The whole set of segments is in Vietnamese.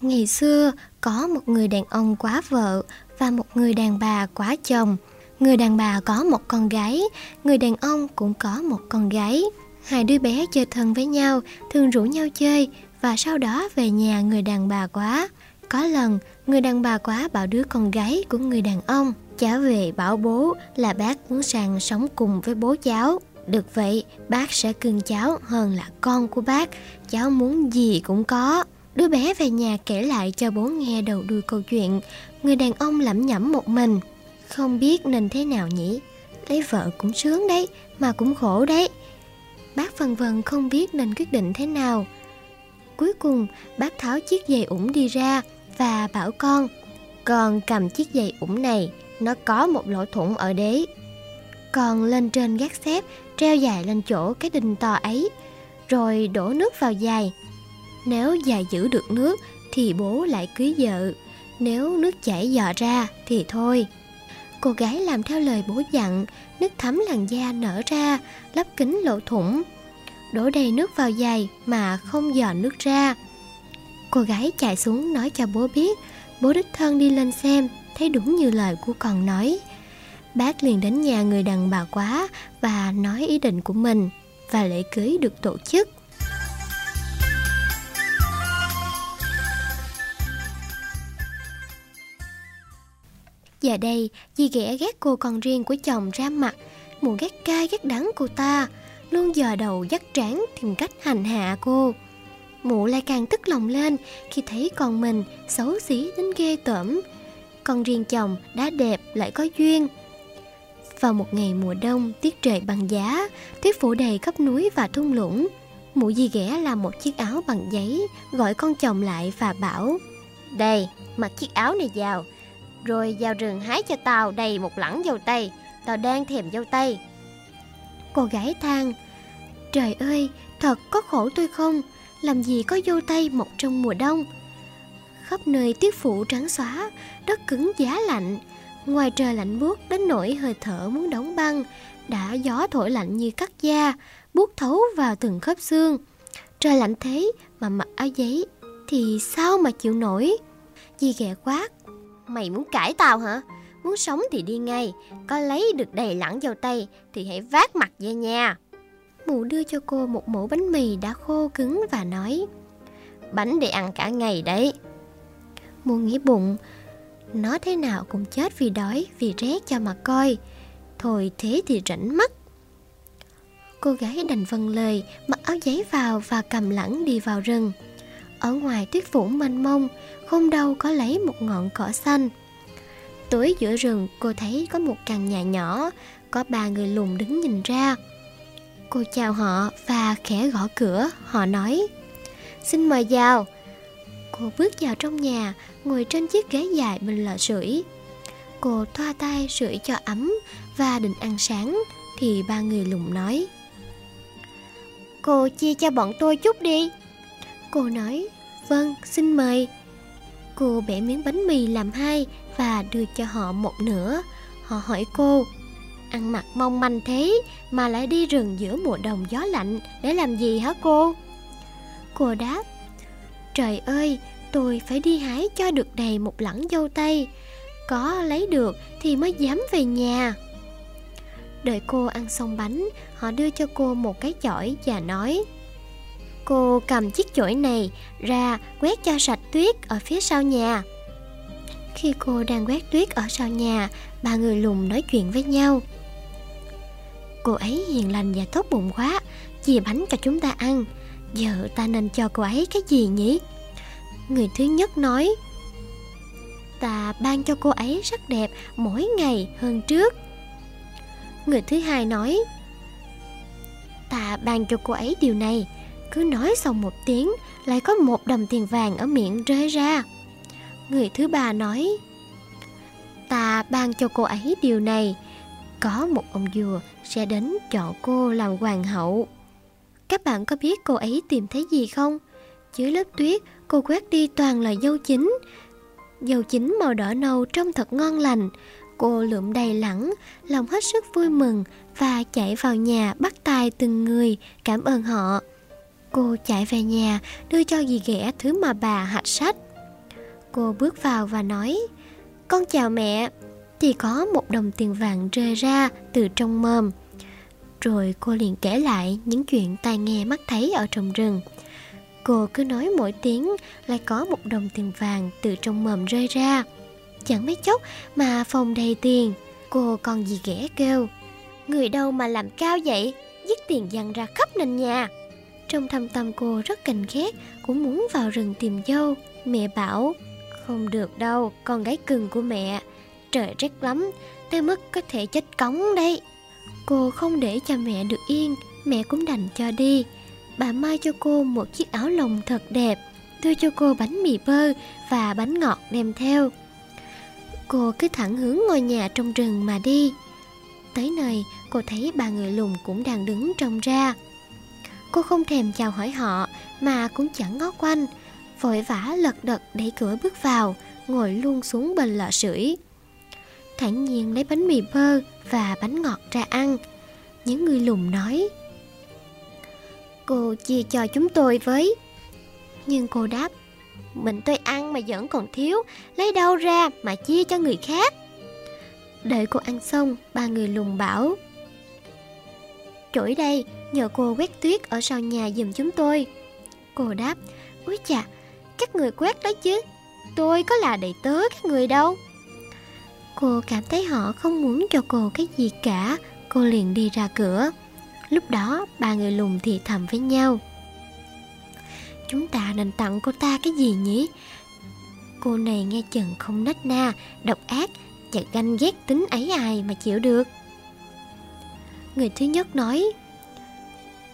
Ngày xưa có một người đàn ông quá vợ và một người đàn bà quá chồng. Người đàn bà có một con gái, người đàn ông cũng có một con gái. Hai đứa bé chơi thân với nhau, thường rủ nhau chơi và sau đó về nhà người đàn bà quá. Có lần, người đàn bà quá bảo đứa con gái của người đàn ông cháu về bảo bố là bác muốn sang sống cùng với bố cháu. Được vậy, bác sẽ cưng cháu hơn là con của bác, cháu muốn gì cũng có. Đứa bé về nhà kể lại cho bố nghe đầu đuôi câu chuyện, người đàn ông lẩm nhẩm một mình. Không biết nên thế nào nhỉ? Lấy vợ cũng sướng đấy, mà cũng khổ đấy. Bác phần vần không biết nên quyết định thế nào. Cuối cùng, bác tháo chiếc giày ủng đi ra và bảo con, con cầm chiếc giày ủng này, nó có một lỗ thủng ở đế. Con lên trên gác xếp, treo dài lên chỗ cái đình to ấy, rồi đổ nước vào dài. Nếu già giữ được nước thì bố lại cưới vợ, nếu nước chảy dò ra thì thôi. Cô gái làm theo lời bố dặn, nước thấm làn da nở ra, lấp kính lỗ thủng. Đổ đầy nước vào giày mà không dò nước ra. Cô gái chạy xuống nói cho bố biết, bố đích thân đi lên xem, thấy đúng như lời của con nói. Bác liền đến nhà người đàn bà quá và nói ý định của mình và lễ cưới được tổ chức. Giờ đây, dì ghẻ ghét cô con riêng của chồng ra mặt, mụ ghét cay ghét đắng cô ta, luôn giờ đầu dắt trán tìm cách hành hạ cô. Mụ lại càng tức lòng lên khi thấy con mình xấu xí đến ghê tởm. Con riêng chồng đã đẹp lại có duyên. Vào một ngày mùa đông, tiết trời bằng giá, tuyết phủ đầy khắp núi và thung lũng. Mụ dì ghẻ làm một chiếc áo bằng giấy, gọi con chồng lại và bảo Đây, mặc chiếc áo này vào, rồi vào rừng hái cho tao đầy một lẵng dâu tây, tao đang thèm dâu tây. Cô gái than Trời ơi, thật có khổ tôi không? Làm gì có dâu tây mọc trong mùa đông? Khắp nơi tuyết phủ trắng xóa, đất cứng giá lạnh. Ngoài trời lạnh buốt đến nỗi hơi thở muốn đóng băng, đã gió thổi lạnh như cắt da, buốt thấu vào từng khớp xương. Trời lạnh thế mà mặc áo giấy thì sao mà chịu nổi? Di ghẹ quát. Mày muốn cãi tao hả? Muốn sống thì đi ngay, có lấy được đầy lẳng vào tay thì hãy vác mặt về nhà. Mụ đưa cho cô một mẫu bánh mì đã khô cứng và nói Bánh để ăn cả ngày đấy Mụ nghĩ bụng Nó thế nào cũng chết vì đói, vì rét cho mà coi Thôi thế thì rảnh mắt Cô gái đành vâng lời Mặc áo giấy vào và cầm lẳng đi vào rừng ở ngoài tuyết phủ mênh mông Không đâu có lấy một ngọn cỏ xanh. Tối giữa rừng cô thấy có một căn nhà nhỏ Có ba người lùn đứng nhìn ra. Cô chào họ và khẽ gõ cửa, họ nói Xin mời vào. Cô bước vào trong nhà, ngồi trên chiếc ghế dài bên lò sưởi. Cô thoa tay sưởi cho ấm và định ăn sáng Thì ba người lùng nói Cô chia cho bọn tôi chút đi. Cô nói Vâng, xin mời. Cô bẻ miếng bánh mì làm hai và đưa cho họ một nửa. Họ hỏi cô Ăn mặc mong manh thế mà lại đi rừng giữa mùa đông gió lạnh để làm gì hả cô? Cô đáp Trời ơi, tôi phải đi hái cho được đầy một lẵng dâu tây. Có lấy được thì mới dám về nhà. Đợi cô ăn xong bánh, họ đưa cho cô một cái chổi và nói Cô cầm chiếc chổi này ra quét cho sạch tuyết ở phía sau nhà. Khi cô đang quét tuyết ở sau nhà, ba người lùng nói chuyện với nhau. Cô ấy hiền lành và tốt bụng quá Chia bánh cho chúng ta ăn. Giờ ta nên cho cô ấy cái gì nhỉ? Người thứ nhất nói Ta ban cho cô ấy sắc đẹp mỗi ngày hơn trước. Người thứ hai nói Ta ban cho cô ấy điều này cứ nói xong một tiếng Lại có một đồng tiền vàng ở miệng rơi ra Người thứ ba nói Ta ban cho cô ấy điều này có một ông vua sẽ đến chọn cô làm hoàng hậu. Các bạn có biết cô ấy tìm thấy gì không? Dưới lớp tuyết, cô quét đi toàn là dâu chín. Dâu chín màu đỏ nâu trông thật ngon lành. Cô lượm đầy lẳng, lòng hết sức vui mừng và chạy vào nhà bắt tay từng người, cảm ơn họ. Cô chạy về nhà, đưa cho dì ghẻ thứ mà bà hạch sách. Cô bước vào và nói Con chào mẹ Thì có một đồng tiền vàng rơi ra từ trong mồm. Rồi cô liền kể lại những chuyện tai nghe mắt thấy ở trong rừng. Cô cứ nói mỗi tiếng lại có một đồng tiền vàng từ trong mồm rơi ra. Chẳng mấy chốc mà phòng đầy tiền Cô còn gì ghẻ kêu Người đâu mà làm cao vậy? Giết tiền dằn ra khắp nền nhà. Trong thâm tâm cô rất cảnh ghét Cũng muốn vào rừng tìm dâu. Mẹ bảo, Không được đâu, con gái cưng của mẹ. Trời rét lắm, Tới mức có thể chết cống đấy. Cô không để cho mẹ được yên, Mẹ cũng đành cho đi. Bà mai cho cô một chiếc áo lồng thật đẹp. Đưa cho cô bánh mì bơ Và bánh ngọt đem theo. Cô cứ thẳng hướng ngôi nhà trong rừng mà đi. Tới nơi, cô thấy ba người lùn cũng đang đứng trong ra. Cô không thèm chào hỏi họ, mà cũng chẳng ngó quanh. Vội vã lật đật đẩy cửa bước vào, Ngồi luôn xuống bên lò sưởi. Thản nhiên lấy bánh mì bơ và bánh ngọt ra ăn. Những người lùn nói, Cô chia cho chúng tôi với. Nhưng cô đáp, Mình tôi ăn mà vẫn còn thiếu, Lấy đâu ra mà chia cho người khác? Đợi cô ăn xong, Ba người lùn bảo Chổi đây Nhờ cô quét tuyết ở sau nhà giùm chúng tôi. Cô đáp Úi chà Các người quét đó chứ Tôi có là đầy tớ các người đâu. Cô cảm thấy họ không muốn cho cô cái gì cả Cô liền đi ra cửa. Lúc đó ba người lùng thì thầm với nhau. Chúng ta nên tặng cô ta cái gì nhỉ? Cô này nghe chừng không nách na, độc ác Và ganh ghét tính ấy ai mà chịu được. Người thứ nhất nói,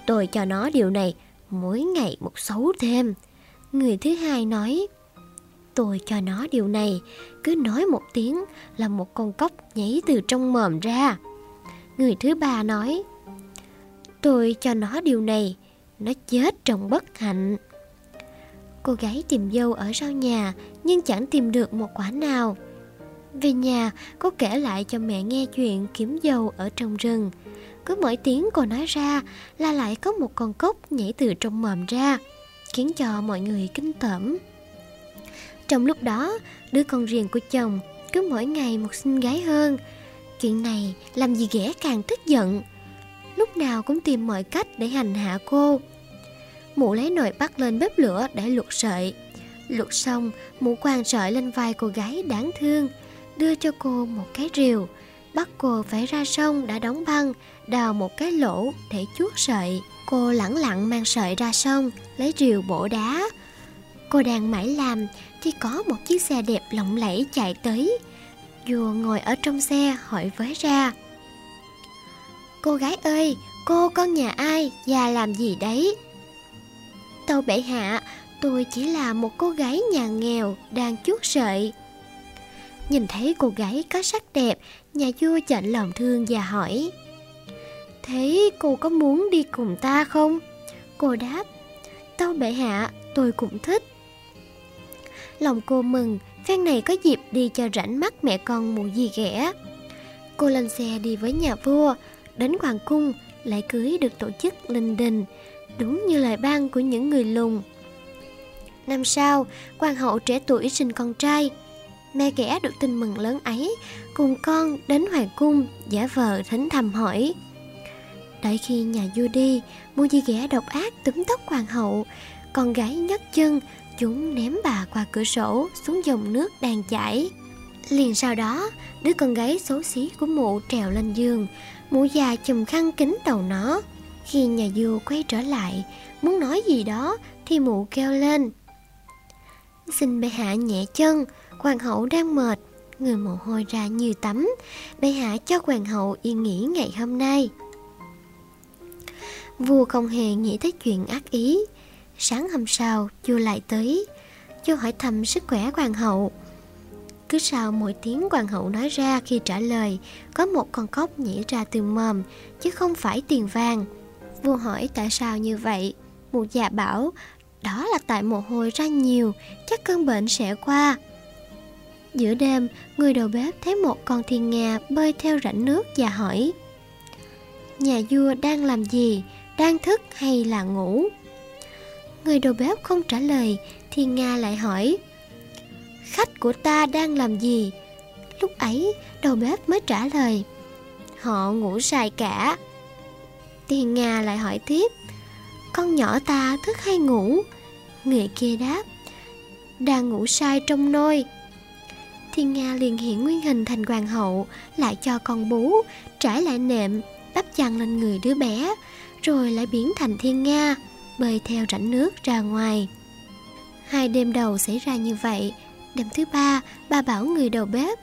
Tôi cho nó điều này Mỗi ngày một xấu thêm. Người thứ hai nói, Tôi cho nó điều này Cứ nói một tiếng là một con cóc nhảy từ trong mồm ra. Người thứ ba nói, Tôi cho nó điều này, Nó chết trong bất hạnh. Cô gái tìm dâu ở sau nhà Nhưng chẳng tìm được một quả nào. Về nhà, cô kể lại cho mẹ nghe chuyện kiếm dâu ở trong rừng. Cứ mỗi tiếng cô nói ra Là lại có một con cốc nhảy từ trong mồm ra Khiến cho mọi người kinh tởm Trong lúc đó Đứa con riêng của chồng Cứ mỗi ngày một xinh gái hơn Chuyện này làm gì ghẻ càng tức giận lúc nào cũng tìm mọi cách để hành hạ cô. Mụ lấy nồi bắt lên bếp lửa để luộc sợi. Luộc xong, mụ quàng sợi lên vai cô gái đáng thương, đưa cho cô một cái rìu, bắt cô phải ra sông đã đóng băng, đào một cái lỗ để chuốt sợi. Cô lẳng lặng mang sợi ra sông, lấy rìu bổ đá. Cô đang mãi làm thì có một chiếc xe đẹp lộng lẫy chạy tới. Vua ngồi ở trong xe hỏi với ra. Cô gái ơi, cô con nhà ai và làm gì đấy? Tâu bệ hạ, tôi chỉ là một cô gái nhà nghèo đang chuốt sợi. Nhìn thấy cô gái có sắc đẹp, nhà vua chạnh lòng thương và hỏi Thế cô có muốn đi cùng ta không? Cô đáp Tâu bệ hạ, tôi cũng thích. Lòng cô mừng, phen này có dịp đi cho rảnh mắt mẹ con mụ gì ghẻ. Cô lên xe đi với nhà vua đến hoàng cung lại cưới được tổ chức linh đình đúng như lời ban của những người lùng. Năm sau hoàng hậu trẻ tuổi sinh con trai mẹ kẻ được tin mừng lớn ấy, cùng con đến hoàng cung giả vờ thỉnh thầm hỏi. Đợi khi nhà vua đi mua di ghẻ độc ác túm tóc hoàng hậu, con gái nhấc chân, chúng ném bà qua cửa sổ xuống dòng nước đang chảy. Liền sau đó, đứa con gái xấu xí của mụ trèo lên giường, mụ già chùm khăn kính đầu nó. Khi nhà vua quay trở lại, muốn nói gì đó thì mụ kêu lên, xin bệ hạ nhẹ chân hoàng hậu đang mệt, người mồ hôi ra như tắm. Bệ hạ cho hoàng hậu yên nghỉ ngày hôm nay. Vua không hề nghĩ tới chuyện ác ý. Sáng hôm sau, vua lại tới. Vua hỏi thăm sức khỏe hoàng hậu. Cứ sau mỗi tiếng hoàng hậu nói ra khi trả lời, Có một con cóc nhảy ra từ mồm, Chứ không phải tiền vàng. Vua hỏi tại sao như vậy? Mụ già bảo, Đó là tại mồ hôi ra nhiều, Chắc cơn bệnh sẽ qua. Giữa đêm Người đầu bếp thấy một con thiên nga Bơi theo rãnh nước và hỏi Nhà vua đang làm gì Đang thức hay là ngủ Người đầu bếp không trả lời Thiên Nga lại hỏi khách của ta đang làm gì? Lúc ấy, đầu bếp mới trả lời. Họ ngủ sai cả. Thiên Nga lại hỏi tiếp. Con nhỏ ta thức hay ngủ? Người kia đáp. Đang ngủ sai trong nôi. Thiên Nga liền hiện nguyên hình thành hoàng hậu, lại cho con bú, trải lại nệm, đắp chăn lên người đứa bé, rồi lại biến thành Thiên Nga, bơi theo rãnh nước ra ngoài. Hai đêm đầu xảy ra như vậy, đêm thứ ba, bà bảo người đầu bếp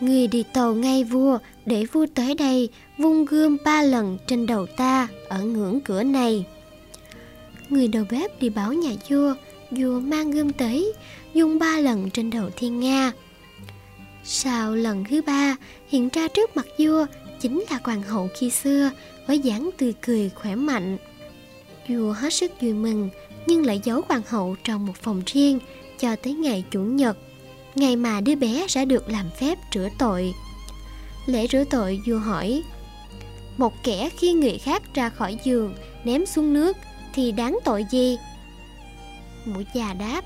Người đi tàu ngay vua để vua tới đây vung gươm ba lần trên đầu ta ở ngưỡng cửa này. Người đầu bếp đi báo nhà vua, vua mang gươm tới, dùng ba lần trên đầu thiên nga. Sau lần thứ ba, hiện ra trước mặt vua chính là hoàng hậu khi xưa với dáng tươi cười khỏe mạnh. Vua hết sức vui mừng nhưng lại giấu hoàng hậu trong một phòng riêng cho tới ngày chủ nhật ngày mà đứa bé sẽ được làm phép rửa tội. Lễ rửa tội vua hỏi, một kẻ khi người khác ra khỏi giường ném xuống nước thì đáng tội gì? Mũi già đáp,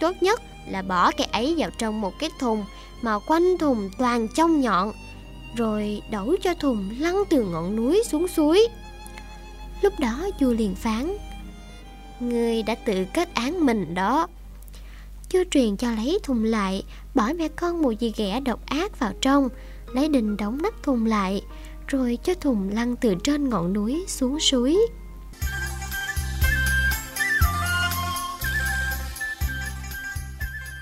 tốt nhất là bỏ kẻ ấy vào trong một cái thùng mà quanh thùng toàn trong nhọn, rồi đổ cho thùng lăn từ ngọn núi xuống suối. Lúc đó vua liền phán, Ngươi đã tự kết án mình đó chưa truyền cho lấy thùng lại Bỏ mẹ con một gì ghẻ độc ác vào trong Lấy đình đóng nắp thùng lại Rồi cho thùng lăn từ trên ngọn núi xuống suối